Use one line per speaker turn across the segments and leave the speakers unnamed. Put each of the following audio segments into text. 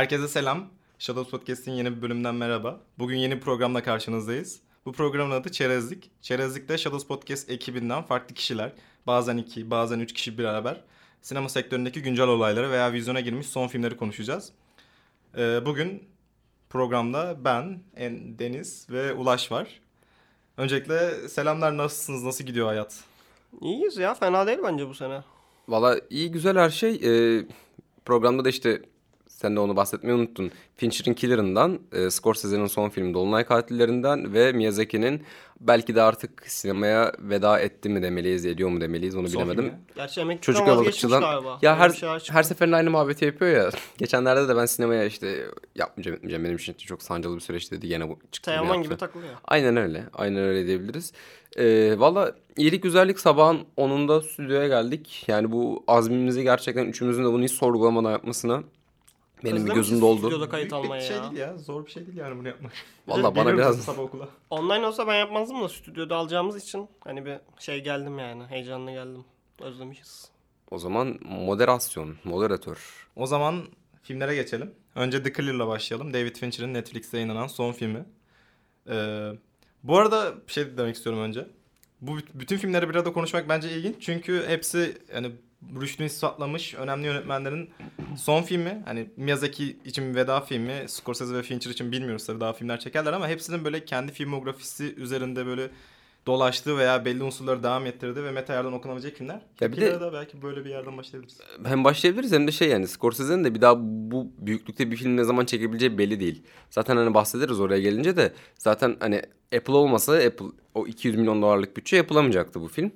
Herkese selam. Shadows Podcast'in yeni bir bölümünden merhaba. Bugün yeni bir programla karşınızdayız. Bu programın adı Çerezlik. Çerezlik'te Shadows Podcast ekibinden farklı kişiler, bazen iki, bazen üç kişi beraber sinema sektöründeki güncel olayları veya vizyona girmiş son filmleri konuşacağız. Ee, bugün programda ben, En- Deniz ve Ulaş var. Öncelikle selamlar, nasılsınız, nasıl gidiyor hayat?
İyiyiz ya fena değil bence bu sene.
Valla iyi güzel her şey. Ee, programda da işte sen de onu bahsetmeyi unuttun. Fincher'ın Killer'ından, e, Scorsese'nin son filmi Dolunay Katillerinden ve Miyazaki'nin belki de artık sinemaya veda etti mi demeliyiz, ediyor mu demeliyiz onu
Son
bilemedim.
filmi.
Gerçi
Çocuk aralıkçıdan.
galiba.
Ya her
çıktı.
her seferinde aynı muhabbeti yapıyor ya. Geçenlerde de ben sinemaya işte yapmayacağım etmeyeceğim benim için çok sancılı bir süreç dedi. Yine bu çıktı. yaptı.
gibi takılıyor.
Aynen öyle. Aynen öyle diyebiliriz. Ee, Valla iyilik güzellik sabahın 10'unda stüdyoya geldik. Yani bu azmimizi gerçekten üçümüzün de bunu hiç sorgulamadan yapmasına benim bir gözüm doldu.
stüdyoda kayıt
Büyük bir
almaya
şey
ya.
değil ya, zor bir şey değil yani bunu yapmak.
Vallahi bana biraz-
sabah okula?
Online olsa ben yapmazdım da stüdyoda alacağımız için hani bir şey geldim yani. Heyecanlı geldim. Özlemişiz.
O zaman moderasyon, moderatör.
O zaman filmlere geçelim. Önce The Killer'la başlayalım. David Fincher'ın Netflix'te yayınlanan son filmi. Ee, bu arada bir şey demek istiyorum önce. Bu büt- bütün filmleri bir arada konuşmak bence ilginç. Çünkü hepsi yani rüştünü ispatlamış önemli yönetmenlerin son filmi. Hani Miyazaki için veda filmi, Scorsese ve Fincher için bilmiyoruz tabii daha filmler çekerler ama hepsinin böyle kendi filmografisi üzerinde böyle dolaştığı veya belli unsurları devam ettirdiği ve meta yerden okunabilecek filmler.
Ya bir de-
da belki böyle bir yerden başlayabiliriz.
Hem başlayabiliriz hem de şey yani Scorsese'nin de bir daha bu büyüklükte bir film ne zaman çekebileceği belli değil. Zaten hani bahsederiz oraya gelince de zaten hani Apple olmasa Apple o 200 milyon dolarlık bütçe yapılamayacaktı bu film.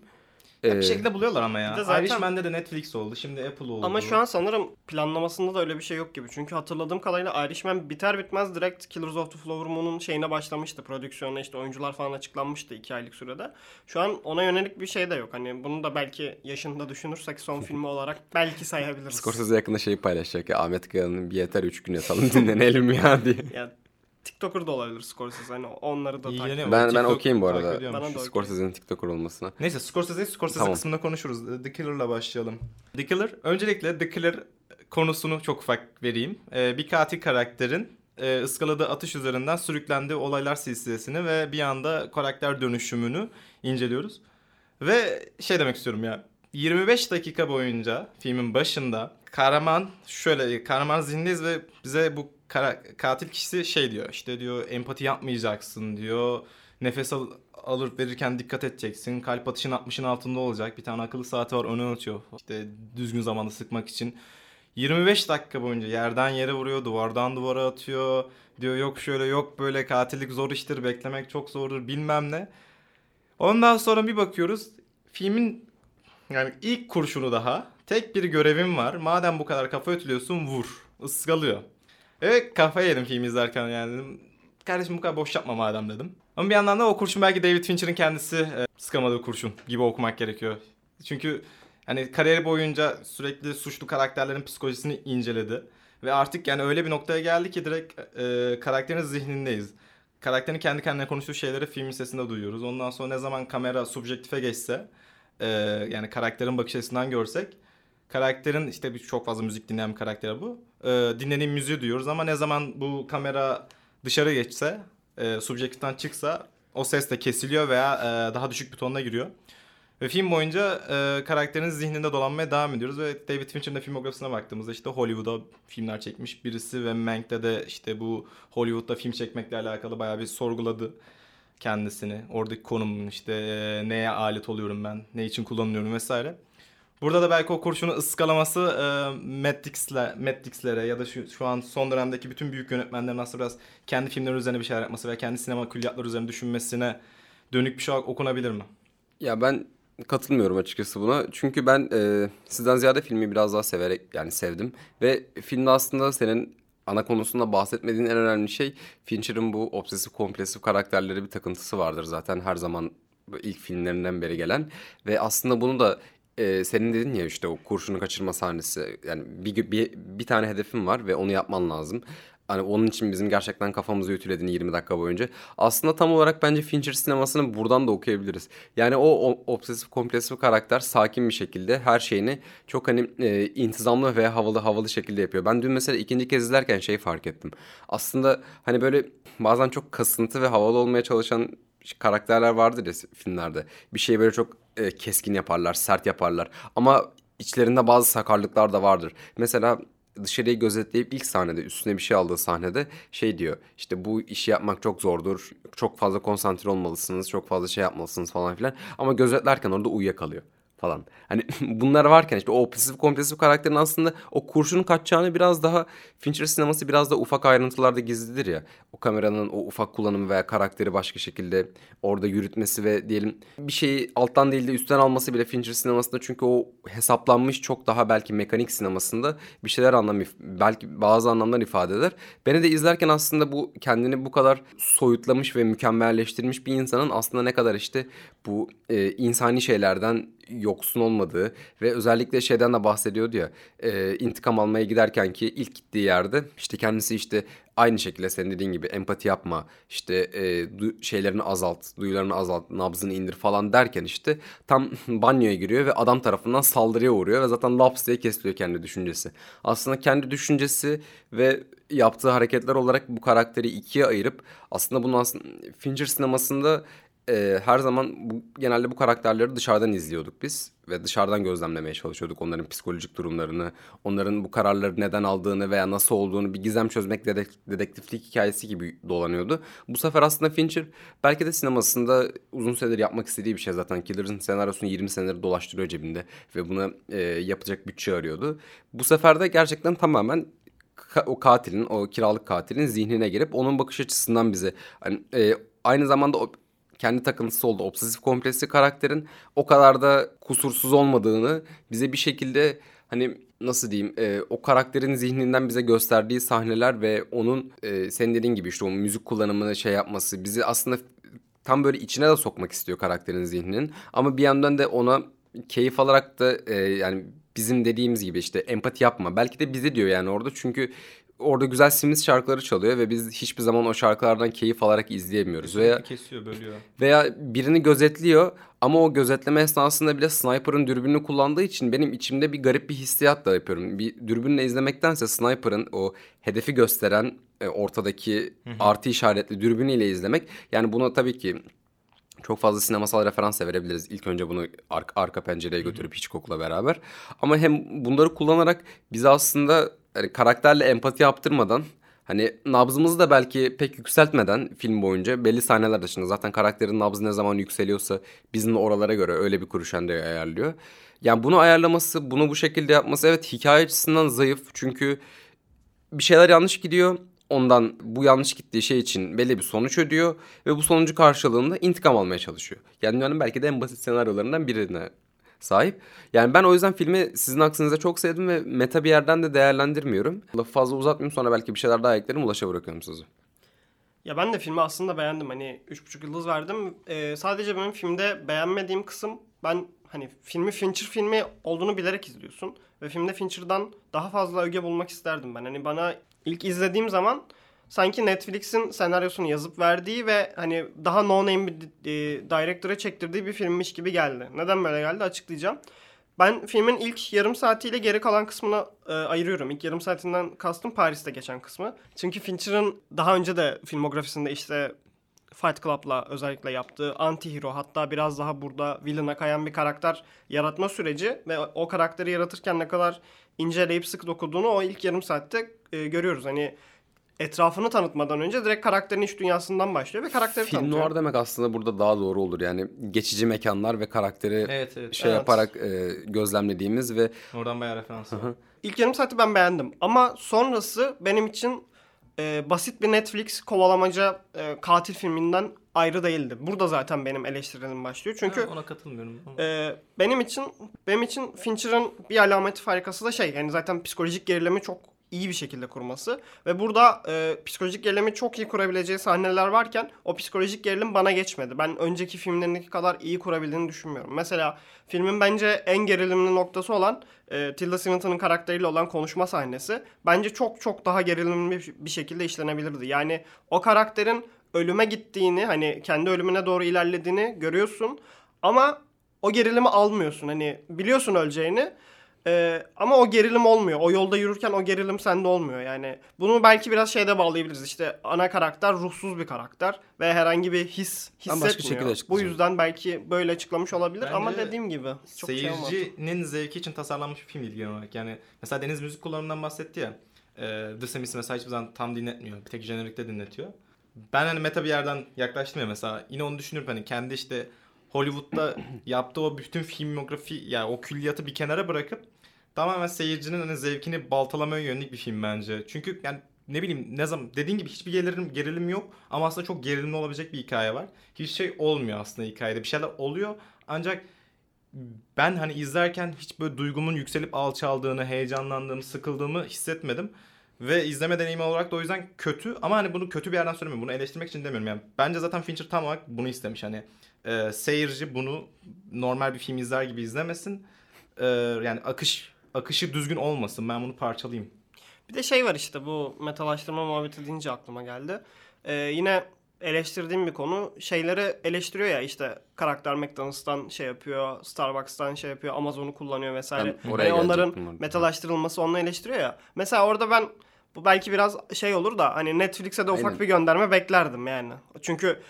Ee,
bir şekilde buluyorlar ama ya.
Bir de zaten-
Irishman'de de Netflix oldu. Şimdi Apple oldu.
Ama şu an sanırım planlamasında da öyle bir şey yok gibi. Çünkü hatırladığım kadarıyla Irishman biter bitmez direkt Killers of the Flower Moon'un şeyine başlamıştı. Prodüksiyona işte oyuncular falan açıklanmıştı iki aylık sürede. Şu an ona yönelik bir şey de yok. Hani bunu da belki yaşında düşünürsek son filmi olarak belki sayabiliriz.
Scorsese yakında şeyi paylaşacak ya Ahmet Kaya'nın bir yeter 3 gün yatalım dinlenelim ya diye.
Ya TikToker da olabilir Scorsese. Hani onları da takip
mu?
Ben ben
TikTok
okeyim bu
takip
arada.
ediyormuş.
Bana da okey.
Scorsese'nin TikToker olmasına.
Neyse Scorsese, Scorsese
Tamam.
kısmında konuşuruz. The Killer'la başlayalım. The Killer, öncelikle The Killer konusunu çok ufak vereyim. Ee, bir katil karakterin e, ıskaladığı atış üzerinden sürüklendiği olaylar silsilesini ve bir anda karakter dönüşümünü inceliyoruz. Ve şey demek istiyorum ya. 25 dakika boyunca filmin başında kahraman şöyle kahraman zihindeyiz ve bize bu kara- katil kişisi şey diyor işte diyor empati yapmayacaksın diyor nefes al, alır verirken dikkat edeceksin kalp atışın 60'ın altında olacak bir tane akıllı saati var onu atıyor işte düzgün zamanda sıkmak için 25 dakika boyunca yerden yere vuruyor duvardan duvara atıyor diyor yok şöyle yok böyle katillik zor iştir beklemek çok zordur bilmem ne ondan sonra bir bakıyoruz filmin yani ilk kurşunu daha. Tek bir görevim var. Madem bu kadar kafa ötülüyorsun vur. Iskalıyor. Evet kafayı yedim film izlerken yani dedim. Kardeşim bu kadar boş yapma madem dedim. Ama bir yandan da o kurşun belki David Fincher'ın kendisi e, sıkamadığı kurşun gibi okumak gerekiyor. Çünkü hani kariyeri boyunca sürekli suçlu karakterlerin psikolojisini inceledi. Ve artık yani öyle bir noktaya geldi ki direkt e, karakterin zihnindeyiz. Karakterin kendi kendine konuştuğu şeyleri filmin sesinde duyuyoruz. Ondan sonra ne zaman kamera subjektife geçse e, yani karakterin bakış açısından görsek karakterin işte bir çok fazla müzik dinleyen bir karakter bu. E, dinlediğim müziği duyuyoruz ama ne zaman bu kamera dışarı geçse, e, subjektiften çıksa o ses de kesiliyor veya e, daha düşük bir tonuna giriyor. Ve film boyunca e, karakterin zihninde dolanmaya devam ediyoruz ve David Fincher'ın filmografisine baktığımızda işte Hollywood'a filmler çekmiş birisi ve Mank'te de işte bu Hollywood'da film çekmekle alakalı bayağı bir sorguladı kendisini. Oradaki konumunu işte e, neye alet oluyorum ben, ne için kullanılıyorum vesaire. Burada da belki o kurşunu ıskalaması e, Matrix'le, Matrix'lere ya da şu, şu an son dönemdeki bütün büyük yönetmenlerin aslında biraz kendi filmleri üzerine bir şeyler yapması ve kendi sinema külliyatları üzerine düşünmesine dönük bir şey okunabilir mi?
Ya ben katılmıyorum açıkçası buna. Çünkü ben e, sizden ziyade filmi biraz daha severek yani sevdim. Ve filmde aslında senin ana konusunda bahsetmediğin en önemli şey Fincher'ın bu obsesif kompulsif karakterleri bir takıntısı vardır zaten her zaman ilk filmlerinden beri gelen. Ve aslında bunu da e, senin dedin ya işte o kurşunu kaçırma sahnesi yani bir, bir, bir tane hedefim var ve onu yapman lazım. Hani onun için bizim gerçekten kafamızı ütülediğini 20 dakika boyunca. Aslında tam olarak bence Fincher sinemasını buradan da okuyabiliriz. Yani o, o obsesif kompulsif karakter sakin bir şekilde her şeyini çok hani e, intizamlı ve havalı havalı şekilde yapıyor. Ben dün mesela ikinci kez izlerken şey fark ettim. Aslında hani böyle bazen çok kasıntı ve havalı olmaya çalışan karakterler vardır ya filmlerde. Bir şeyi böyle çok e, keskin yaparlar, sert yaparlar. Ama içlerinde bazı sakarlıklar da vardır. Mesela dışarıyı gözetleyip ilk sahnede üstüne bir şey aldığı sahnede şey diyor. İşte bu işi yapmak çok zordur. Çok fazla konsantre olmalısınız. Çok fazla şey yapmalısınız falan filan. Ama gözetlerken orada uyuyakalıyor falan. Hani bunlar varken işte o obsesif kompulsif karakterin aslında o kurşunun kaçacağını biraz daha Fincher sineması biraz da ufak ayrıntılarda gizlidir ya. O kameranın o ufak kullanımı veya karakteri başka şekilde orada yürütmesi ve diyelim bir şeyi alttan değil de üstten alması bile Fincher sinemasında çünkü o hesaplanmış çok daha belki mekanik sinemasında bir şeyler anlam belki bazı anlamlar ifade eder. Beni de izlerken aslında bu kendini bu kadar soyutlamış ve mükemmelleştirmiş bir insanın aslında ne kadar işte bu e, insani şeylerden yoksun olmadığı ve özellikle şeyden de bahsediyordu ya e, intikam almaya giderken ki ilk gittiği yerde işte kendisi işte aynı şekilde senin dediğin gibi empati yapma işte e, şeylerini azalt duyularını azalt nabzını indir falan derken işte tam banyoya giriyor ve adam tarafından saldırıya uğruyor ve zaten laps diye kesiliyor kendi düşüncesi. Aslında kendi düşüncesi ve yaptığı hareketler olarak bu karakteri ikiye ayırıp aslında bunu aslında Fincher sinemasında e, her zaman bu, genelde bu karakterleri dışarıdan izliyorduk biz ve dışarıdan gözlemlemeye çalışıyorduk onların psikolojik durumlarını, onların bu kararları neden aldığını veya nasıl olduğunu bir gizem çözmek dedek, dedektiflik hikayesi gibi dolanıyordu. Bu sefer aslında Fincher belki de sinemasında uzun süredir yapmak istediği bir şey zaten. Killer'ın senaryosunu 20 senedir dolaştırıyor cebinde ve buna e, yapacak bütçe arıyordu. Bu sefer de gerçekten tamamen o katilin, o kiralık katilin zihnine girip onun bakış açısından bize hani, e, aynı zamanda o kendi takıntısı oldu. Obsesif kompleksli karakterin o kadar da kusursuz olmadığını bize bir şekilde hani nasıl diyeyim e, o karakterin zihninden bize gösterdiği sahneler ve onun e, senin dediğin gibi işte o müzik kullanımını şey yapması bizi aslında tam böyle içine de sokmak istiyor karakterin zihninin. Ama bir yandan da ona keyif alarak da e, yani bizim dediğimiz gibi işte empati yapma. Belki de bizi diyor yani orada çünkü orada güzel Sims şarkıları çalıyor ve biz hiçbir zaman o şarkılardan keyif alarak izleyemiyoruz. Veya
kesiyor, bölüyor.
Veya birini gözetliyor ama o gözetleme esnasında bile sniper'ın dürbününü kullandığı için benim içimde bir garip bir hissiyat da yapıyorum. Bir dürbünle izlemektense sniper'ın o hedefi gösteren e, ortadaki artı işaretli dürbünüyle izlemek yani buna tabii ki çok fazla sinemasal referans da verebiliriz. İlk önce bunu arka, arka pencereye götürüp Hitchcock'la beraber. Ama hem bunları kullanarak bizi aslında yani karakterle empati yaptırmadan hani nabzımızı da belki pek yükseltmeden film boyunca belli sahneler dışında zaten karakterin nabzı ne zaman yükseliyorsa bizim oralara göre öyle bir kuruşende ayarlıyor. Yani bunu ayarlaması, bunu bu şekilde yapması evet hikaye açısından zayıf. Çünkü bir şeyler yanlış gidiyor. Ondan bu yanlış gittiği şey için belli bir sonuç ödüyor ve bu sonucu karşılığında intikam almaya çalışıyor. Yani dünyanın belki de en basit senaryolarından birine sahip. Yani ben o yüzden filmi sizin aksınıza çok sevdim ve meta bir yerden de değerlendirmiyorum. Lafı fazla uzatmayayım sonra belki bir şeyler daha eklerim Ulaş'a bırakıyorum sözü.
Ya ben de filmi aslında beğendim. Hani 3,5 yıldız verdim. Ee, sadece benim filmde beğenmediğim kısım ben hani filmi Fincher filmi olduğunu bilerek izliyorsun. Ve filmde Fincher'dan daha fazla öge bulmak isterdim ben. Hani bana ilk izlediğim zaman sanki Netflix'in senaryosunu yazıp verdiği ve hani daha no name bir e, director'a çektirdiği bir filmmiş gibi geldi. Neden böyle geldi açıklayacağım. Ben filmin ilk yarım saatiyle geri kalan kısmını e, ayırıyorum. İlk yarım saatinden kastım Paris'te geçen kısmı. Çünkü Fincher'ın daha önce de filmografisinde işte Fight Club'la özellikle yaptığı anti-hero hatta biraz daha burada villain'a kayan bir karakter yaratma süreci ve o karakteri yaratırken ne kadar inceleyip sık dokuduğunu o ilk yarım saatte e, görüyoruz. Hani etrafını tanıtmadan önce direkt karakterin iç dünyasından başlıyor ve karakteri
Film
tanıtıyor.
noir demek aslında burada daha doğru olur. Yani geçici mekanlar ve karakteri
Evet, evet.
şey
Evet.
yaparak e, gözlemlediğimiz ve
Oradan bayağı referans var.
İlk yarım saati ben beğendim. Ama sonrası benim için e, basit bir Netflix kovalamaca e, katil filminden ayrı değildi. Burada zaten benim eleştirilerim başlıyor. Çünkü
Ha, ona katılmıyorum.
E, benim için benim için Fincher'ın bir alameti farikası da şey yani zaten psikolojik gerilimi çok iyi bir şekilde kurması. Ve burada e, psikolojik gerilimi çok iyi kurabileceği sahneler varken o psikolojik gerilim bana geçmedi. Ben önceki filmlerindeki kadar iyi kurabildiğini düşünmüyorum. Mesela filmin bence en gerilimli noktası olan e, Tilda Swinton'ın karakteriyle olan konuşma sahnesi bence çok çok daha gerilimli bir şekilde işlenebilirdi. Yani o karakterin ölüme gittiğini hani kendi ölümüne doğru ilerlediğini görüyorsun ama o gerilimi almıyorsun. Hani biliyorsun öleceğini ee, ama o gerilim olmuyor. O yolda yürürken o gerilim sende olmuyor. Yani bunu belki biraz şeyde bağlayabiliriz. İşte ana karakter ruhsuz bir karakter ve herhangi bir his hissetmiyor. Bu yüzden belki böyle açıklamış olabilir
Bence
ama dediğim gibi çok şey.
Seyircinin zevki için tasarlanmış bir film ilgili olarak. Yani mesela Deniz müzik kullanımından bahsetti ya. E, The Sims mesela hiçbir zaman tam dinletmiyor. Bir tek jenerikte dinletiyor. Ben hani meta bir yerden yaklaştım ya mesela. Yine onu düşünürüm hani kendi işte Hollywood'da yaptığı o bütün filmografi yani o külliyatı bir kenara bırakıp tamamen seyircinin hani zevkini baltalamaya yönelik bir film bence. Çünkü yani ne bileyim ne zaman dediğin gibi hiçbir gerilim, gerilim yok ama aslında çok gerilimli olabilecek bir hikaye var. Hiç şey olmuyor aslında hikayede. Bir şeyler oluyor ancak ben hani izlerken hiç böyle duygumun yükselip alçaldığını, heyecanlandığımı, sıkıldığımı hissetmedim. Ve izleme deneyimi olarak da o yüzden kötü ama hani bunu kötü bir yerden söylemiyorum. Bunu eleştirmek için demiyorum yani. Bence zaten Fincher tam olarak bunu istemiş. Hani e, seyirci bunu normal bir film izler gibi izlemesin. E, yani akış akışı düzgün olmasın. Ben bunu parçalayayım.
Bir de şey var işte bu metalaştırma muhabbeti deyince aklıma geldi. Ee, yine eleştirdiğim bir konu şeyleri eleştiriyor ya işte karakter McDonald's'tan şey yapıyor, Starbucks'tan şey yapıyor, Amazon'u kullanıyor vesaire.
Ben oraya
Hani onların metalaştırılması onu eleştiriyor ya. Mesela orada ben bu belki biraz şey olur da hani Netflix'e de ufak
Aynen.
bir gönderme beklerdim yani. Çünkü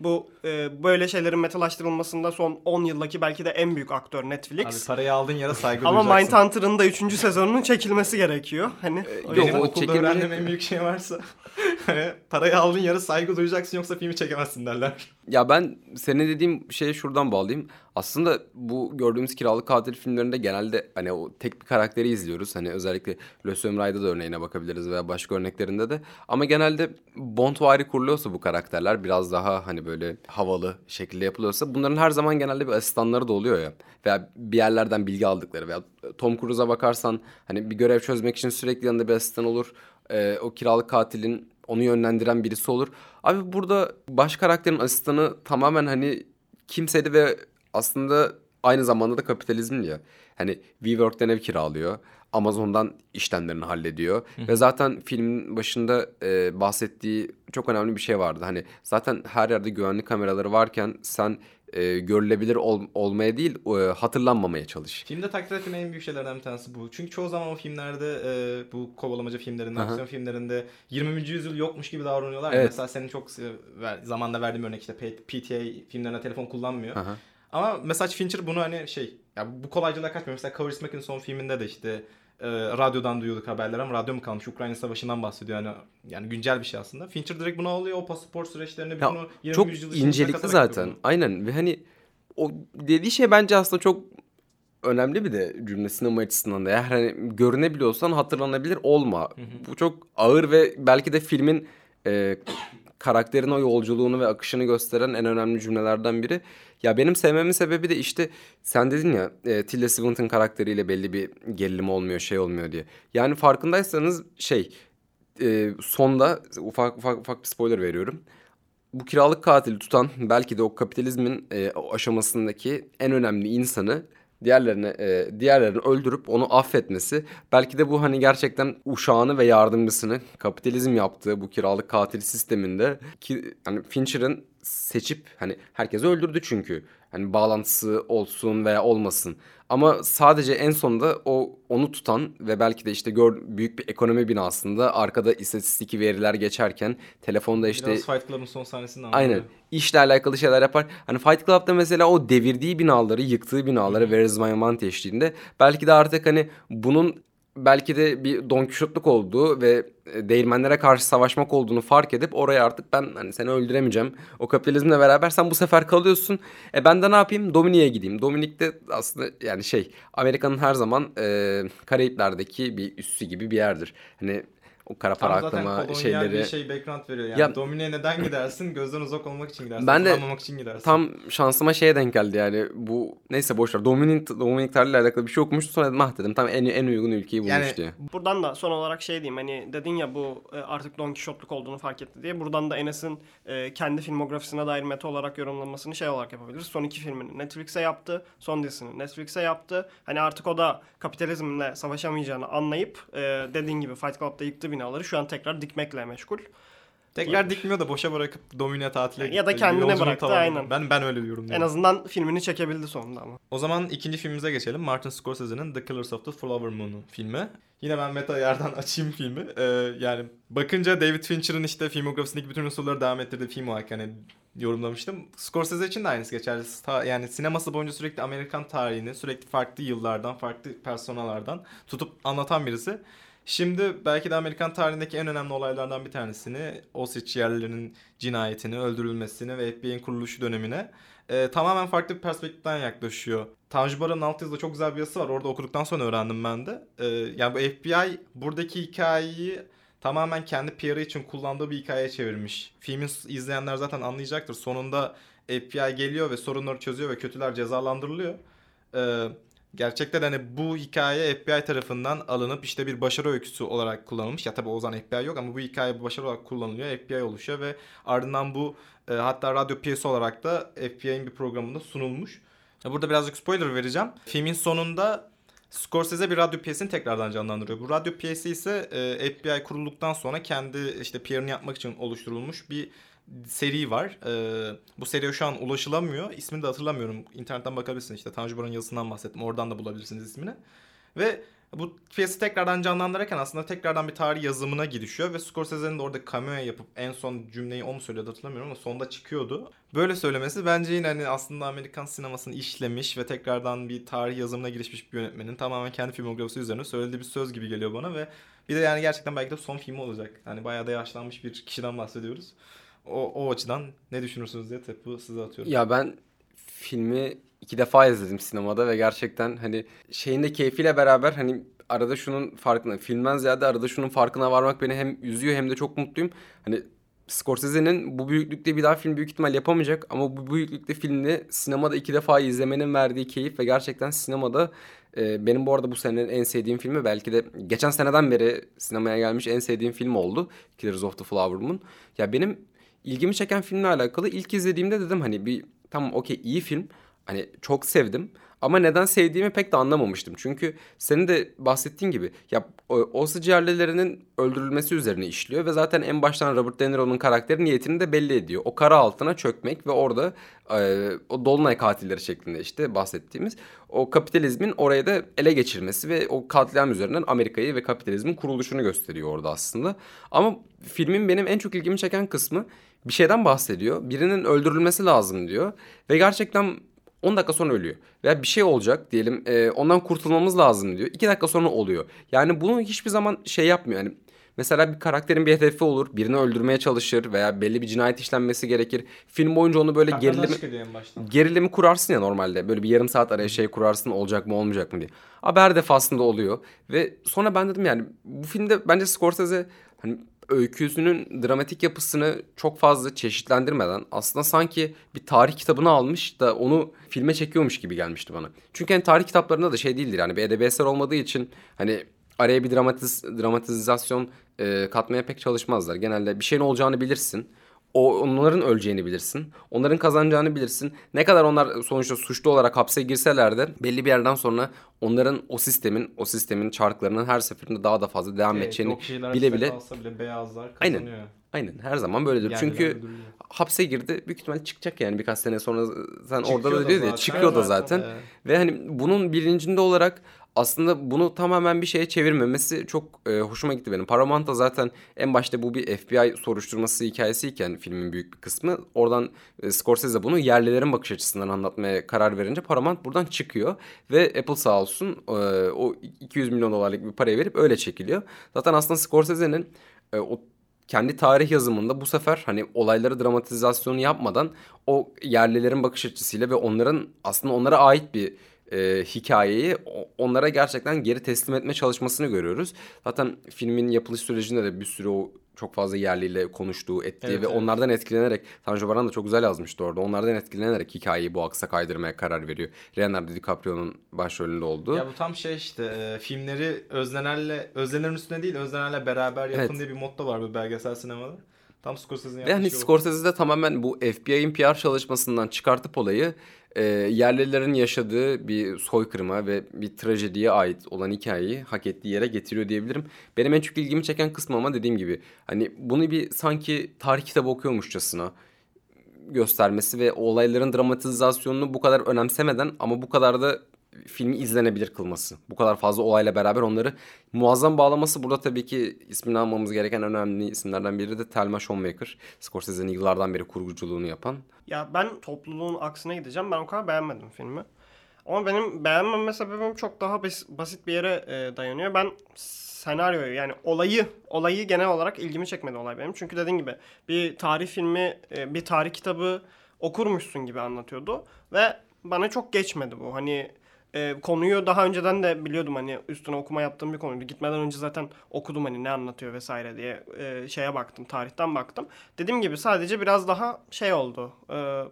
bu e, böyle şeylerin metalaştırılmasında son 10 yıldaki belki de en büyük aktör Netflix.
Abi parayı aldığın yere saygı
Ama
duyacaksın.
Mindhunter'ın da 3. sezonunun çekilmesi gerekiyor. Hani
Yok,
Benim
o
okulda öğrendiğim en büyük şey varsa hani parayı aldığın yere saygı duyacaksın yoksa filmi çekemezsin derler.
Ya ben senin dediğim şeye şuradan bağlayayım. Aslında bu gördüğümüz kiralık katil filmlerinde genelde hani o tek bir karakteri izliyoruz. Hani özellikle Le Samurais'da da örneğine bakabiliriz veya başka örneklerinde de. Ama genelde Bondvari kuruluyorsa bu karakterler biraz daha hani böyle havalı şekilde yapılıyorsa bunların her zaman genelde bir asistanları da oluyor ya. Veya bir yerlerden bilgi aldıkları veya Tom Cruise'a bakarsan hani bir görev çözmek için sürekli yanında bir asistan olur. Ee, o kiralık katilin onu yönlendiren birisi olur. Abi burada baş karakterin asistanı tamamen hani kimseydi ve aslında aynı zamanda da kapitalizm ya. Hani WeWork'ten ev kiralıyor. Amazon'dan işlemlerini hallediyor. Ve zaten filmin başında e, bahsettiği çok önemli bir şey vardı. Hani zaten her yerde güvenlik kameraları varken sen e, görülebilir ol- olmaya değil e, hatırlanmamaya çalış.
Filmde takdir ettiğim en büyük şeylerden bir tanesi bu. Çünkü çoğu zaman o filmlerde e, bu kovalamaca filmlerinde,
Aha.
aksiyon filmlerinde 20. yüzyıl yokmuş gibi davranıyorlar.
Evet.
Mesela senin çok e, ver- zamanda verdiğim örnek işte PTA filmlerine telefon kullanmıyor.
Aha.
Ama mesela Fincher bunu hani şey ya bu kolaycılığa kaçmıyor. Mesela Kavrismak'ın son filminde de işte e, radyodan duyuyorduk haberler ama radyo mu kalmış? Ukrayna Savaşı'ndan bahsediyor yani. Yani güncel bir şey aslında. Fincher direkt bunu alıyor. O pasaport süreçlerini
Ya,
o 20.
çok incelikli zaten.
bunu.
Aynen ve hani o dediği şey bence aslında çok önemli bir de cümle sinema açısından da. Eğer hani görünebiliyorsan hatırlanabilir olma. Bu çok ağır ve belki de filmin e, karakterin o yolculuğunu ve akışını gösteren en önemli cümlelerden biri. Ya benim sevmemin sebebi de işte sen dedin ya e, Tilda Swinton karakteriyle belli bir gerilim olmuyor şey olmuyor diye. Yani farkındaysanız şey e, sonda ufak ufak ufak bir spoiler veriyorum bu kiralık katili tutan belki de o kapitalizmin e, o aşamasındaki en önemli insanı diğerlerine e, diğerlerini öldürüp onu affetmesi belki de bu hani gerçekten uşağını ve yardımcısını kapitalizm yaptığı bu kiralık katil sisteminde ki hani Fincher'ın seçip hani herkesi öldürdü çünkü hani bağlantısı olsun veya olmasın ama sadece en sonunda o onu tutan ve belki de işte gör, büyük bir ekonomi binasında arkada istatistik veriler geçerken telefonda işte
Biraz Fight Club'ın son sahnesinde
Aynen. İşle alakalı şeyler yapar. Hani Fight Club'da mesela o devirdiği binaları, yıktığı binaları Where is My eşliğinde belki de artık hani bunun belki de bir Don Quixote'luk olduğu ve e, değirmenlere karşı savaşmak olduğunu fark edip oraya artık ben hani seni öldüremeyeceğim. O kapitalizmle beraber sen bu sefer kalıyorsun. E ben de ne yapayım? Dominik'e gideyim. Dominik de aslında yani şey Amerika'nın her zaman e, Karayipler'deki bir üssü gibi bir yerdir. Hani O kara para
Tam
aklama şeyleri.
bir şey background veriyor. Yani
Ya-
Domine'ye neden gidersin? Gözden uzak olmak için gidersin.
Ben de
için gidersin.
Tam şansıma şeye denk geldi yani bu neyse boşver Dominik Dominik Tarla ile alakalı bir şey okumuştum sonra dedim ah dedim tam en en uygun ülkeyi bulmuş
Yani-
diye.
Buradan da son olarak şey diyeyim hani dedin ya bu e, artık Don Quixote'luk olduğunu fark etti diye. Buradan da Enes'in e, kendi filmografisine dair meta olarak yorumlamasını şey olarak yapabiliriz. Son iki filmini Netflix'e yaptı. Son dizisini Netflix'e yaptı. Hani artık o da kapitalizmle savaşamayacağını anlayıp e, dediğin gibi Fight Club'da yıktı binaları. Şu an tekrar dikmekle meşgul.
Tekrar dikmiyor da boşa bırakıp Domine tatile gitti.
Ya da kendine bıraktı,
tamamladı.
aynen.
Ben ben öyle diyorum.
En azından filmini çekebildi sonunda ama.
O zaman ikinci filmimize geçelim. Martin Scorsese'nin The Killers of the Flower Moon filmi. Yine ben meta yerden açayım filmi. Ee, yani bakınca David Fincher'ın işte filmografisindeki bütün unsurları devam ettirdiği film olarak hani yorumlamıştım. Scorsese için de aynısı geçerli. Ta- yani sineması boyunca sürekli Amerikan tarihini sürekli farklı yıllardan, farklı personalardan tutup anlatan birisi. Şimdi belki de Amerikan tarihindeki en önemli olaylardan bir tanesini, Osage yerlilerinin cinayetini, öldürülmesini ve FBI'nin kuruluşu dönemine e, tamamen farklı bir perspektiften yaklaşıyor. Tanju Bara'nın altyazıda çok güzel bir yazısı var. Orada okuduktan sonra öğrendim ben de. E, yani bu FBI buradaki hikayeyi tamamen kendi PR'ı için kullandığı bir hikayeye çevirmiş. Filmi izleyenler zaten anlayacaktır. Sonunda FBI geliyor ve sorunları çözüyor ve kötüler cezalandırılıyor. E, gerçekten hani bu hikaye FBI tarafından alınıp işte bir başarı öyküsü olarak kullanılmış. Ya tabii o zaman FBI yok ama bu hikaye başarı olarak kullanılıyor. FBI oluşuyor ve ardından bu e, hatta radyo piyesi olarak da FBI'nin bir programında sunulmuş. E, Burada birazcık spoiler vereceğim. Filmin sonunda Scorsese bir radyo piyesini tekrardan canlandırıyor. Bu radyo piyesi ise e, FBI kurulduktan sonra kendi işte PR'ını yapmak için oluşturulmuş bir seri var. E, bu seriye şu an ulaşılamıyor. İsmini de hatırlamıyorum. İnternetten bakabilirsiniz. İşte Tanju Bar'ın yazısından bahsettim. Oradan da bulabilirsiniz ismini. Ve bu piyesi tekrardan canlandırırken aslında tekrardan bir tarih yazımına girişiyor ve Scorsese'nin de orada cameo yapıp en son cümleyi o mu söylüyordu hatırlamıyorum ama sonda çıkıyordu. Böyle söylemesi bence yine hani aslında Amerikan sinemasını işlemiş ve tekrardan bir tarih yazımına girişmiş bir yönetmenin tamamen kendi filmografisi üzerine söylediği bir söz gibi geliyor bana ve bir de yani gerçekten belki de son filmi olacak. Hani bayağı da yaşlanmış bir kişiden bahsediyoruz. O, o açıdan ne düşünürsünüz diye topu size atıyorum.
Ya ben filmi iki defa izledim sinemada ve gerçekten hani şeyin de keyfiyle beraber hani arada şunun farkına filmden ziyade arada şunun farkına varmak beni hem üzüyor hem de çok mutluyum. Hani Scorsese'nin bu büyüklükte bir daha film büyük ihtimal yapamayacak ama bu büyüklükte filmini sinemada iki defa izlemenin verdiği keyif ve gerçekten sinemada e, benim bu arada bu senenin en sevdiğim filmi belki de geçen seneden beri sinemaya gelmiş en sevdiğim film oldu. Killers of the Flower Moon. Ya benim ilgimi çeken filmle alakalı ilk izlediğimde dedim hani bir tamam okey iyi film. Hani çok sevdim ama neden sevdiğimi pek de anlamamıştım. Çünkü senin de bahsettiğin gibi ya o, yerlilerinin öldürülmesi üzerine işliyor ve zaten en baştan Robert De Niro'nun karakteri niyetini de belli ediyor. O kara altına çökmek ve orada e, o dolunay katilleri şeklinde işte bahsettiğimiz o kapitalizmin oraya da ele geçirmesi ve o katliam üzerinden Amerika'yı ve kapitalizmin kuruluşunu gösteriyor orada aslında. Ama filmin benim en çok ilgimi çeken kısmı bir şeyden bahsediyor. Birinin öldürülmesi lazım diyor ve gerçekten 10 dakika sonra ölüyor. Veya bir şey olacak diyelim e, ondan kurtulmamız lazım diyor. 2 dakika sonra oluyor. Yani bunu hiçbir zaman şey yapmıyor. Yani mesela bir karakterin bir hedefi olur. Birini öldürmeye çalışır veya belli bir cinayet işlenmesi gerekir. Film boyunca onu böyle gerilimi, gerilimi kurarsın ya normalde. Böyle bir yarım saat araya şey kurarsın olacak mı olmayacak mı diye. Ama her defasında oluyor. Ve sonra ben dedim yani bu filmde bence Scorsese hani öyküsünün dramatik yapısını çok fazla çeşitlendirmeden aslında sanki bir tarih kitabını almış da onu filme çekiyormuş gibi gelmişti bana. Çünkü hani tarih kitaplarında da şey değildir yani bir edebi eser olmadığı için hani araya bir dramatiz, dramatizasyon e, katmaya pek çalışmazlar. Genelde bir şeyin olacağını bilirsin. O onların öleceğini bilirsin. Onların kazanacağını bilirsin. Ne kadar onlar sonuçta suçlu olarak hapse girseler de belli bir yerden sonra onların o sistemin o sistemin çarklarının her seferinde daha da fazla devam
Evet,
edeceğini bile bile
bile beyazlar
Aynen.
kazanıyor.
Aynen her zaman böyledir.
Yerliler
Çünkü hapse girdi büyük ihtimal çıkacak yani birkaç sene sonra sen
Çıkıyor
orada da diyor ya çıkıyor da
Zaten,
zaten.
evet.
Ve hani bunun bilincinde olarak aslında bunu tamamen bir şeye çevirmemesi çok e, hoşuma gitti benim. Paramount da zaten en başta bu bir FBI soruşturması hikayesiyken filmin büyük bir kısmı. Oradan e, Scorsese bunu yerlilerin bakış açısından anlatmaya karar verince Paramount buradan çıkıyor. Ve Apple sağ olsun e, o 200 milyon dolarlık bir parayı verip öyle çekiliyor. Zaten aslında Scorsese'nin e, o kendi tarih yazımında bu sefer hani olayları dramatizasyonu yapmadan o yerlilerin bakış açısıyla ve onların aslında onlara ait bir e, hikayeyi onlara gerçekten geri teslim etme çalışmasını görüyoruz. Zaten filmin yapılış sürecinde de bir sürü o çok fazla yerliyle konuştuğu, ettiği
Evet,
ve
evet.
onlardan etkilenerek Tanju Baran da çok güzel yazmıştı orada. Onlardan etkilenerek hikayeyi bu aksa kaydırmaya karar veriyor. Leonardo DiCaprio'nun başrolünde olduğu.
Ya bu tam şey işte e, filmleri öznelerle öznenin üstüne değil öznelerle beraber yapın
Evet.
diye bir motto var bu belgesel sinemada. Tam Scorsese'nin yaptığı
hani
şey.
Scorsese de tamamen bu FBI'ın PR çalışmasından çıkartıp olayı e, yerlilerin yaşadığı bir soykırıma ve bir trajediye ait olan hikayeyi hak ettiği yere getiriyor diyebilirim. Benim en çok ilgimi çeken kısmı ama dediğim gibi hani bunu bir sanki tarih kitabı okuyormuşçasına göstermesi ve olayların dramatizasyonunu bu kadar önemsemeden ama bu kadar da filmi izlenebilir kılması. Bu kadar fazla olayla beraber onları muazzam bağlaması. Burada tabii ki ismini almamız gereken önemli isimlerden biri de Thelma Schoonmaker. Scorsese'nin yıllardan beri kurguculuğunu yapan.
Ya ben topluluğun aksine gideceğim. Ben o kadar beğenmedim filmi. Ama benim beğenmeme sebebim çok daha bas- basit bir yere e, dayanıyor. Ben senaryoyu yani olayı olayı genel olarak ilgimi çekmedi olay benim. Çünkü dediğin gibi bir tarih filmi, e, bir tarih kitabı okurmuşsun gibi anlatıyordu ve bana çok geçmedi bu. Hani e, konuyu daha önceden de biliyordum hani üstüne okuma yaptığım bir konuydu. Gitmeden önce zaten okudum hani ne anlatıyor vesaire diye e, şeye baktım, tarihten baktım. Dediğim gibi sadece biraz daha şey oldu. E,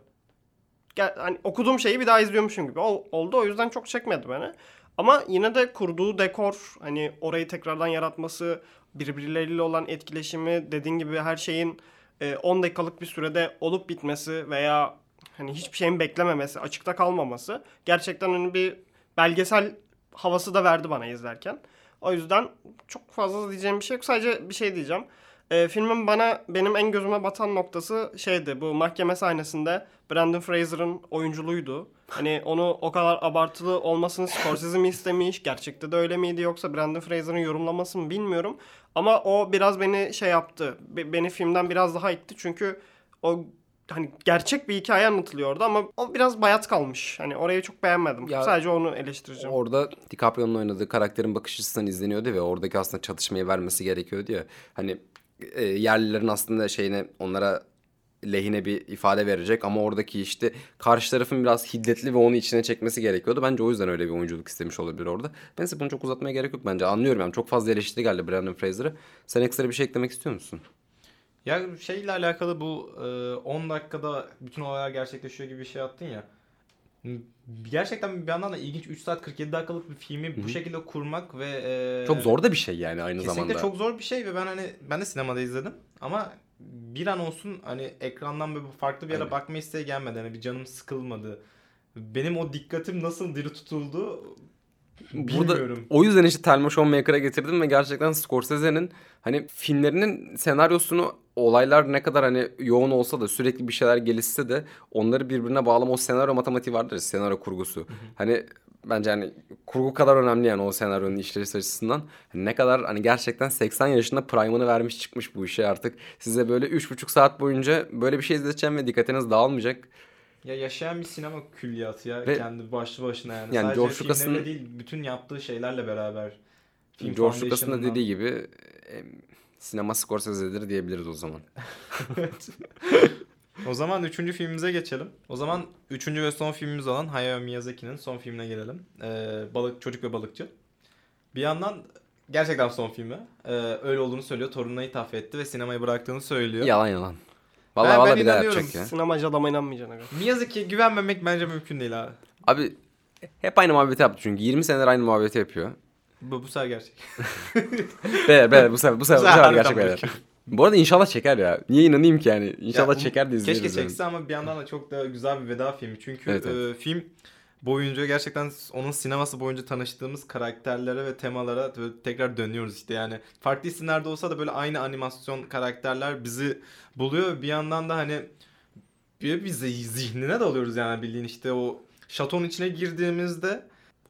gel, hani okuduğum şeyi bir daha izliyormuşum gibi ol- oldu. O yüzden çok çekmedi beni. Ama yine de kurduğu dekor, hani orayı tekrardan yaratması, birbirleriyle olan etkileşimi, dediğin gibi her şeyin e, 10 dakikalık bir sürede olup bitmesi veya hani hiçbir şeyin beklememesi, açıkta kalmaması gerçekten hani bir belgesel havası da verdi bana izlerken. O yüzden çok fazla diyeceğim bir şey yok. Sadece bir şey diyeceğim. Ee, filmin bana benim en gözüme batan noktası şeydi. Bu mahkeme sahnesinde Brandon Fraser'ın oyunculuğuydu. Hani onu o kadar abartılı olmasını Scorsese mi istemiş? Gerçekte de öyle miydi yoksa Brandon Fraser'ın yorumlaması mı bilmiyorum. Ama o biraz beni şey yaptı. Be- beni filmden biraz daha itti. Çünkü o hani gerçek bir hikaye anlatılıyor orada ama o biraz bayat kalmış. Hani orayı çok beğenmedim.
Ya-
Sadece onu eleştireceğim.
Orada DiCaprio'nun oynadığı karakterin bakış açısından izleniyordu ve oradaki aslında çatışmayı vermesi gerekiyordu ya. Hani e, yerlilerin aslında şeyine onlara lehine bir ifade verecek ama oradaki işte karşı tarafın biraz hiddetli ve onu içine çekmesi gerekiyordu. Bence o yüzden öyle bir oyunculuk istemiş olabilir orada. Size bunu çok uzatmaya gerek yok bence. Anlıyorum yani çok fazla eleştiri geldi Brandon Fraser'a. Sen ekstra bir şey eklemek istiyor musun?
Ya şeyle alakalı bu e, 10 dakikada bütün olaylar gerçekleşiyor gibi bir şey attın ya. Gerçekten bir yandan da ilginç 3 saat 47 dakikalık bir filmi bu şekilde kurmak ve e,
Çok zor da bir şey yani aynı
Kesinlikle
zamanda.
çok zor bir şey ve ben hani ben de sinemada izledim ama bir an olsun hani ekrandan böyle farklı bir yere
Aynen.
bakma isteği gelmedi. Hani bir canım sıkılmadı. Benim o dikkatim nasıl diri tutuldu
Burada
bilmiyorum.
o yüzden işte Thelma Schoonmaker'a getirdim ve gerçekten Scorsese'nin hani filmlerinin senaryosunu olaylar ne kadar hani yoğun olsa da sürekli bir şeyler gelişse de onları birbirine bağlama o senaryo matematiği vardır senaryo kurgusu. Hani bence hani kurgu kadar önemli yani o senaryonun işleyiş açısından. Hani ne kadar hani gerçekten 80 yaşında prime'ını vermiş çıkmış bu işe artık. Size böyle 3,5 saat boyunca böyle bir şey izleteceğim ve dikkatiniz dağılmayacak.
Ya yaşayan bir sinema külliyatı ya
Ve-
kendi başlı başına yani.
Yani
Sadece
George Lucas'ın-
değil bütün yaptığı şeylerle beraber. Film
George Lucas'ın da dediği gibi sinema Scorsese'dir diyebiliriz o zaman.
O zaman üçüncü filmimize geçelim. O zaman üçüncü ve son filmimiz olan Hayao Miyazaki'nin son filmine gelelim. Ee, balık Çocuk ve Balıkçı. Bir yandan gerçekten son filmi. Ee, öyle olduğunu söylüyor. Torununa ithaf etti ve sinemayı bıraktığını söylüyor.
Yalan yalan. Vallahi
Ben- ben
vallahi bir daha
inanıyorum.
yapacak ya.
Sinemacı adama inanmayacaksın. aga.
Miyazaki güvenmemek bence mümkün değil abi.
Abi hep aynı muhabbeti yaptı çünkü 20 senedir aynı muhabbeti yapıyor.
Bu, bu sefer gerçek.
Beyler beyler bu sefer bu sefer, bu
sefer
gerçek beyler. Bu arada inşallah çeker ya. Niye inanayım ki yani? İnşallah
Ya,
çeker de izleriz.
Keşke
yani.
çekse ama bir yandan da çok da güzel bir veda filmi. Çünkü
Evet, evet.
e, film boyunca gerçekten onun sineması boyunca tanıştığımız karakterlere ve temalara tekrar dönüyoruz işte yani. Farklı isimlerde olsa da böyle aynı animasyon karakterler bizi buluyor. Bir yandan da hani bir, zih- zihnine dalıyoruz yani bildiğin işte o şatonun içine girdiğimizde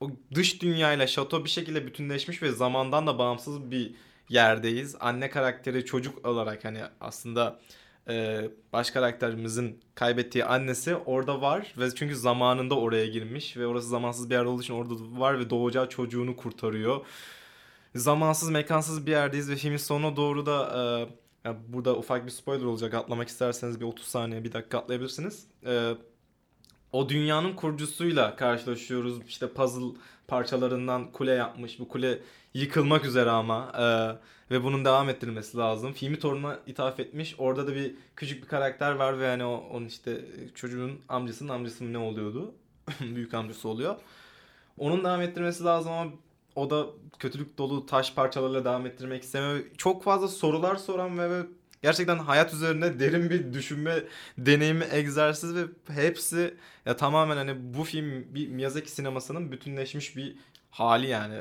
o dış dünyayla şato bir şekilde bütünleşmiş ve zamandan da bağımsız bir yerdeyiz. Anne karakteri çocuk olarak hani aslında e, baş karakterimizin kaybettiği annesi orada var ve çünkü zamanında oraya girmiş ve orası zamansız bir yer olduğu için orada var ve doğacağı çocuğunu kurtarıyor. Zamansız mekansız bir yerdeyiz ve filmin sonuna doğru da e, ya burada ufak bir spoiler olacak atlamak isterseniz bir 30 saniye bir dakika atlayabilirsiniz. E, o dünyanın kurucusuyla karşılaşıyoruz. İşte puzzle parçalarından kule yapmış. Bu kule yıkılmak üzere ama e, ve bunun devam ettirilmesi lazım. Filmi torununa ithaf etmiş. Orada da bir küçük bir karakter var ve hani o, onun işte çocuğun amcasının amcası ne oluyordu? Büyük amcası oluyor. Onun devam ettirmesi lazım ama o da kötülük dolu taş parçalarıyla devam ettirmek istemiyor. Çok fazla sorular soran ve gerçekten hayat üzerine derin bir düşünme deneyimi, egzersiz ve hepsi ya tamamen hani bu film bir Miyazaki sinemasının bütünleşmiş bir hali yani.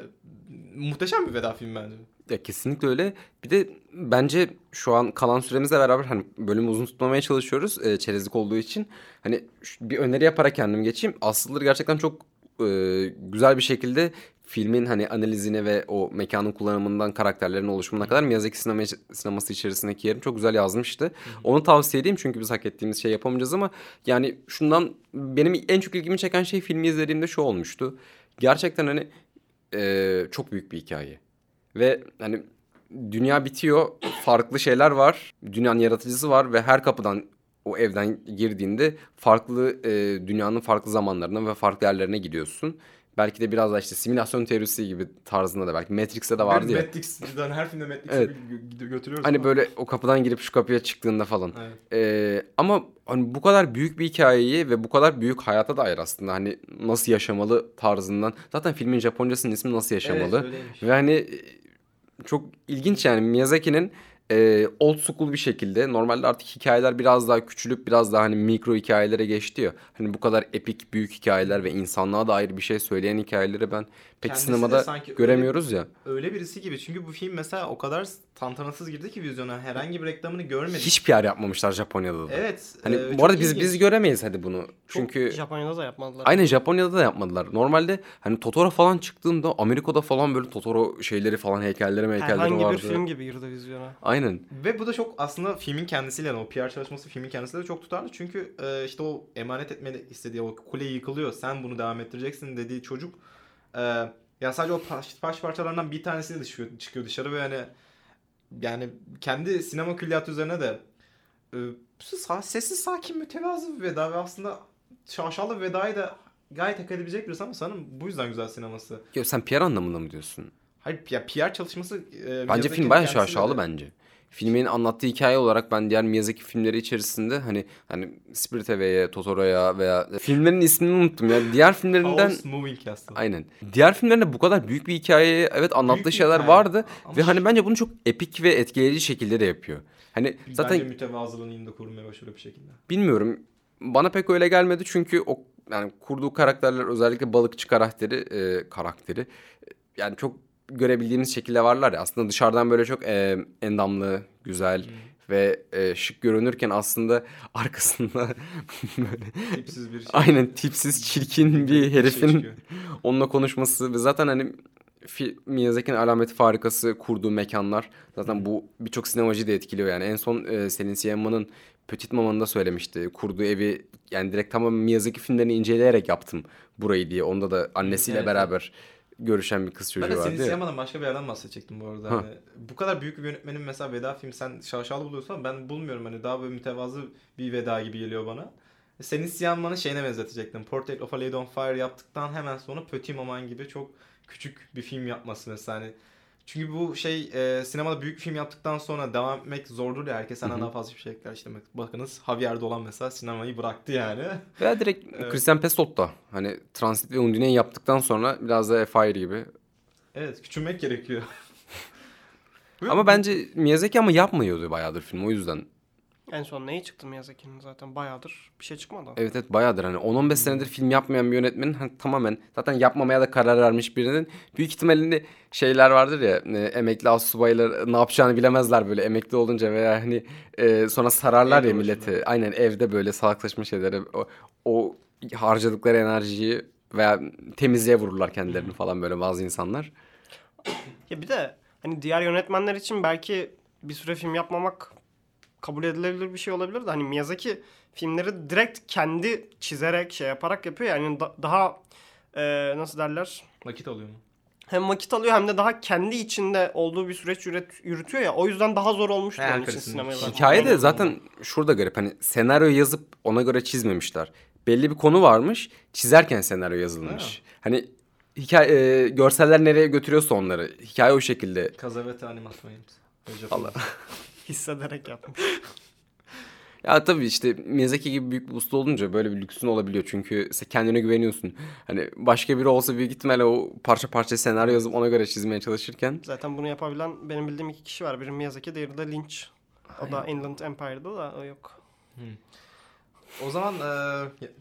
Muhteşem bir veda filmi bence.
Ya kesinlikle öyle. Bir de bence şu an kalan süremizle beraber hani bölümü uzun tutmamaya çalışıyoruz. E, çerezlik olduğu için. Hani bir öneri yaparak kendim geçeyim. Aslıları gerçekten çok e, güzel bir şekilde filmin hani analizine ve o mekanın kullanımından karakterlerin oluşumuna kadar Miyazaki sinema, sineması içerisindeki yerini çok güzel yazmıştı. Onu tavsiye edeyim çünkü biz hak ettiğimiz şey yapamayacağız ama yani şundan benim en çok ilgimi çeken şey filmi izlediğimde şu olmuştu. Gerçekten hani e, çok büyük bir hikaye. Ve hani dünya bitiyor, farklı şeyler var, dünyanın yaratıcısı var ve her kapıdan o evden girdiğinde farklı e, dünyanın farklı zamanlarına ve farklı yerlerine gidiyorsun. Belki de biraz da işte simülasyon teorisi gibi tarzında da belki Matrix'te de vardı ya.
Matrix cidden her filmde Matrix'i
Evet.
gö- gö- götürüyoruz
Hani
ama-
böyle o kapıdan girip şu kapıya çıktığında falan.
Evet.
Ee, ama hani bu kadar büyük bir hikayeyi ve bu kadar büyük hayata dair aslında hani nasıl yaşamalı tarzından. Zaten filmin Japoncasının ismi nasıl yaşamalı.
Evet, öyleymiş.
Ve hani e, çok ilginç yani Miyazaki'nin e, old school bir şekilde normalde artık hikayeler biraz daha küçülüp biraz daha hani mikro hikayelere geçti ya. Hani bu kadar epik büyük hikayeler ve insanlığa dair bir şey söyleyen hikayeleri ben pek
Kendisi
sinemada
sanki öyle-
göremiyoruz ya.
Öyle birisi gibi çünkü bu film mesela o kadar tantanasız girdi ki vizyona herhangi bir reklamını görmedik.
Hiç PR yapmamışlar Japonya'da da.
Evet.
Hani
e,
bu arada
çok
biz
ilginç.
biz göremeyiz hadi bunu. Çünkü
Japonya'da da yapmadılar.
Aynen Japonya'da da yapmadılar. Normalde hani Totoro falan çıktığında Amerika'da falan böyle Totoro şeyleri falan heykelleri heykelleri
Herhangi
vardı.
bir film gibi girdi vizyona.
Aynen.
Ve bu da çok aslında filmin kendisiyle yani o PR çalışması filmin kendisiyle de çok tutarlı. Çünkü e, işte o emanet etmeni istediği o kule yıkılıyor. Sen bunu devam ettireceksin dediği çocuk e, ya sadece o taş, taş parçalarından bir tanesi çıkıyor, çıkıyor dışarı ve hani yani kendi sinema külliyatı üzerine de e, sa- sessiz sakin mütevazı bir veda ve aslında şaşalı vedayı da gayet hak edebilecek birisi ama sanırım bu yüzden güzel sineması.
Ya sen PR anlamında mı diyorsun?
Hayır ya PR çalışması e,
Bence film bayağı şaşalı
de-
bence. Filmin anlattığı hikaye olarak ben diğer Miyazaki filmleri içerisinde hani hani Spirit Away'e, Totoro'ya veya filmlerin ismini unuttum ya. Diğer filmlerinden
House Moving Castle.
Aynen. Diğer filmlerinde bu kadar büyük bir hikayeye evet anlattığı
bir
şeyler
hikaye.
vardı
Ama
ve hani bence bunu çok epik ve etkileyici şekilde de yapıyor. Hani zaten
Bence mütevazılığını yine korumaya başarıyor bir şekilde.
Bilmiyorum. Bana pek öyle gelmedi çünkü o yani kurduğu karakterler özellikle balıkçı karakteri e, karakteri e, yani çok görebildiğimiz şekilde varlar ya aslında dışarıdan böyle çok e, endamlı, güzel ve e, şık görünürken aslında arkasında böyle
Tipsiz bir şey.
aynen tipsiz, çirkin bir
şey
herifin
çıkıyor.
onunla konuşması ve zaten hani Miyazaki'nin alameti farikası kurduğu mekanlar zaten bu birçok sinemacıyı da etkiliyor yani. En son e, Selin Sieman'ın Petit Mama'nın da söylemişti. Kurduğu evi yani direkt tamam Miyazaki filmlerini inceleyerek yaptım burayı diye. Onda da annesiyle
Evet,
beraber görüşen bir kız çocuğu
Ben de
vardı
seni
ya.
Siyama'dan başka bir yerden bahsedecektim bu arada.
Ha.
Hani bu kadar büyük bir yönetmenin mesela veda filmi sen şaşalı buluyorsan ben bulmuyorum. Hani daha böyle mütevazı bir veda gibi geliyor bana. Senin Siyama'nın şeyine benzetecektim. Portrait of a Lady on Fire yaptıktan hemen sonra Petit Maman gibi çok küçük bir film yapması mesela. Hani çünkü bu şey e, sinemada büyük film yaptıktan sonra devam etmek zordur ya. Herkes senden daha fazla bir şey ekler. İşte bakınız Javier Dolan mesela sinemayı bıraktı yani.
Veya direkt
Evet.
Christian Pesot da hani Transit ve Undine'yi yaptıktan sonra biraz da Fire gibi.
Evet küçülmek gerekiyor.
Ama bence Miyazaki ama yapmıyordu bayağıdır film o yüzden.
En son neyi çıktı Miyazaki'nin zaten bayağıdır bir şey çıkmadı.
Evet evet bayağıdır hani 10-15 senedir film yapmayan bir yönetmenin hani tamamen zaten yapmamaya da karar vermiş birinin büyük ihtimalle şeyler vardır ya e, emekli astsubaylar ne yapacağını bilemezler böyle emekli olunca veya hani e, sonra sararlar
Evde
ya milleti. Aynen evde böyle salaklaşma şeyleri o, o harcadıkları enerjiyi veya temizliğe vururlar kendilerini falan böyle bazı insanlar.
Ya bir de hani diğer yönetmenler için belki bir süre film yapmamak kabul edilebilir bir şey olabilir de hani Miyazaki filmleri direkt kendi çizerek şey yaparak yapıyor yani da- daha e, nasıl derler
Vakit alıyor mu?
hem vakit alıyor hem de daha kendi içinde olduğu bir süreç yürüt- yürütüyor ya o yüzden daha zor olmuştur
Hayal
onun için sinemaya.
Hikaye de zaten şurada garip hani senaryo yazıp ona göre çizmemişler. belli bir konu varmış. Çizerken senaryo yazılmış. Hani hikaye e, görseller nereye götürüyorsa onları. Hikaye o şekilde.
Kazavete animasyon.
Allah.
Hissederek yapmış.
Ya tabii işte Miyazaki gibi büyük bir usta olunca böyle bir lüksün olabiliyor. Çünkü sen kendine güveniyorsun. Hani başka biri olsa büyük ihtimalle o parça parça senaryo yazıp ona göre çizmeye çalışırken.
Zaten bunu yapabilen benim bildiğim iki kişi var. Biri Miyazaki, diğeri de Lynch. O da Inland Empire'da da o yok.
O zaman e,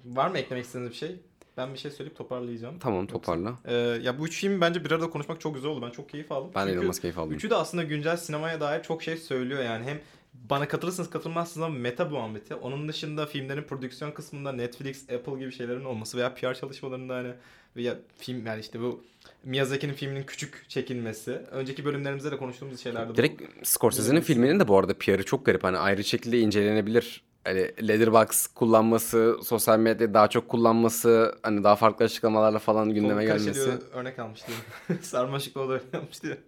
var mı eklemek istediğiniz bir şey? Ben bir şey söyleyip toparlayacağım.
Tamam toparla.
E, ya bu üç film bence bir arada konuşmak çok güzel oldu. Ben çok keyif aldım.
Ben de inanılmaz keyif aldım.
Üçü de aslında güncel sinemaya dair çok şey söylüyor yani. Hem bana katılırsınız katılmazsınız ama meta muhabbeti. Onun dışında filmlerin prodüksiyon kısmında Netflix, Apple gibi şeylerin olması veya PR çalışmalarında hani veya film yani işte bu Miyazaki'nin filminin küçük çekilmesi. Önceki bölümlerimizde de konuştuğumuz şeylerde bu.
Direkt Scorsese'nin filminin de bu arada PR'ı çok garip. Hani ayrı şekilde incelenebilir. Hani Letterboxd kullanması, sosyal medyayı daha çok kullanması, hani daha farklı açıklamalarla falan gündeme
Tolga
gelmesi.
Kaşeli örnek almıştı. Sarmaşıklı o da öyle yapmıştı.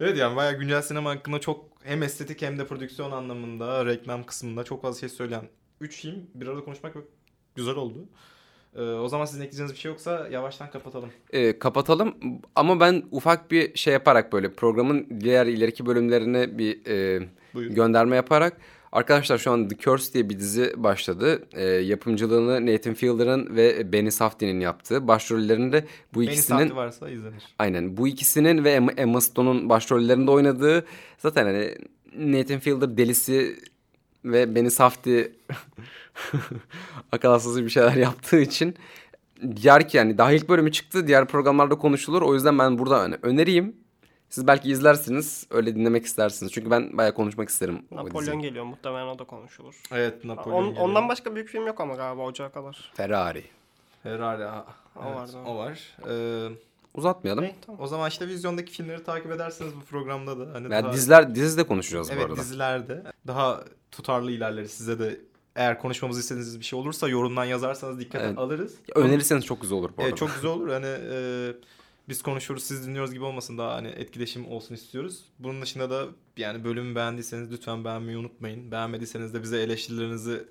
evet yani bayağı güncel sinema hakkında çok hem estetik hem de prodüksiyon anlamında, reklam kısmında çok fazla şey söyleyen 3 film bir arada konuşmak güzel oldu. Ee, o zaman sizin ekleyeceğiniz bir şey yoksa yavaştan kapatalım.
Ee, kapatalım ama ben ufak bir şey yaparak böyle programın diğer ileriki bölümlerine bir e,
Buyurun.
gönderme yaparak Arkadaşlar şu an The Curse diye bir dizi başladı. Ee, yapımcılığını Nathan Fielder'ın ve Benny Safdie'nin yaptığı. Başrollerini de bu ikisinin
saati varsa izlenir.
aynen bu ikisinin ve Emma, Emma Stone'un başrollerinde oynadığı zaten hani Nathan Fielder delisi ve Benny Safdie akıl hastası bir şeyler yaptığı için diğer ki yani daha ilk bölümü çıktı diğer programlarda konuşulur. O yüzden ben burada hani öneriyim. Siz belki izlersiniz öyle dinlemek istersiniz. Çünkü ben bayağı konuşmak isterim.
Napolyon geliyor muhtemelen o da konuşulur.
Evet Napolyon
On-
geliyor.
ondan başka büyük film yok ama galiba ocağa kadar.
Ferrari.
Ferrari. ha,
O
evet,
var,
o var. Ee,
Uzatmayalım.
İyi, tamam.
o zaman işte vizyondaki filmleri takip edersiniz bu programda da. Hani
Yani
daha-
diziler dizi de konuşacağız bu
Evet
arada.
dizilerde daha tutarlı ilerleriz. Size de eğer konuşmamızı istediğiniz bir şey olursa yorumdan yazarsanız dikkate
Evet.
alırız.
Önerirseniz çok güzel olur bu arada.
Evet, çok güzel olur. Hani e, biz konuşuyoruz, siz dinliyoruz gibi olmasın daha hani etkileşim olsun istiyoruz. Bunun dışında da yani bölümü beğendiyseniz lütfen beğenmeyi unutmayın. Beğenmediyseniz de bize eleştirilerinizi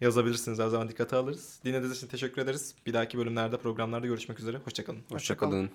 yazabilirsiniz. Her zaman dikkate alırız. Dinlediğiniz için teşekkür ederiz. Bir dahaki bölümlerde, programlarda görüşmek üzere. Hoşçakalın.
Hoşçakalın.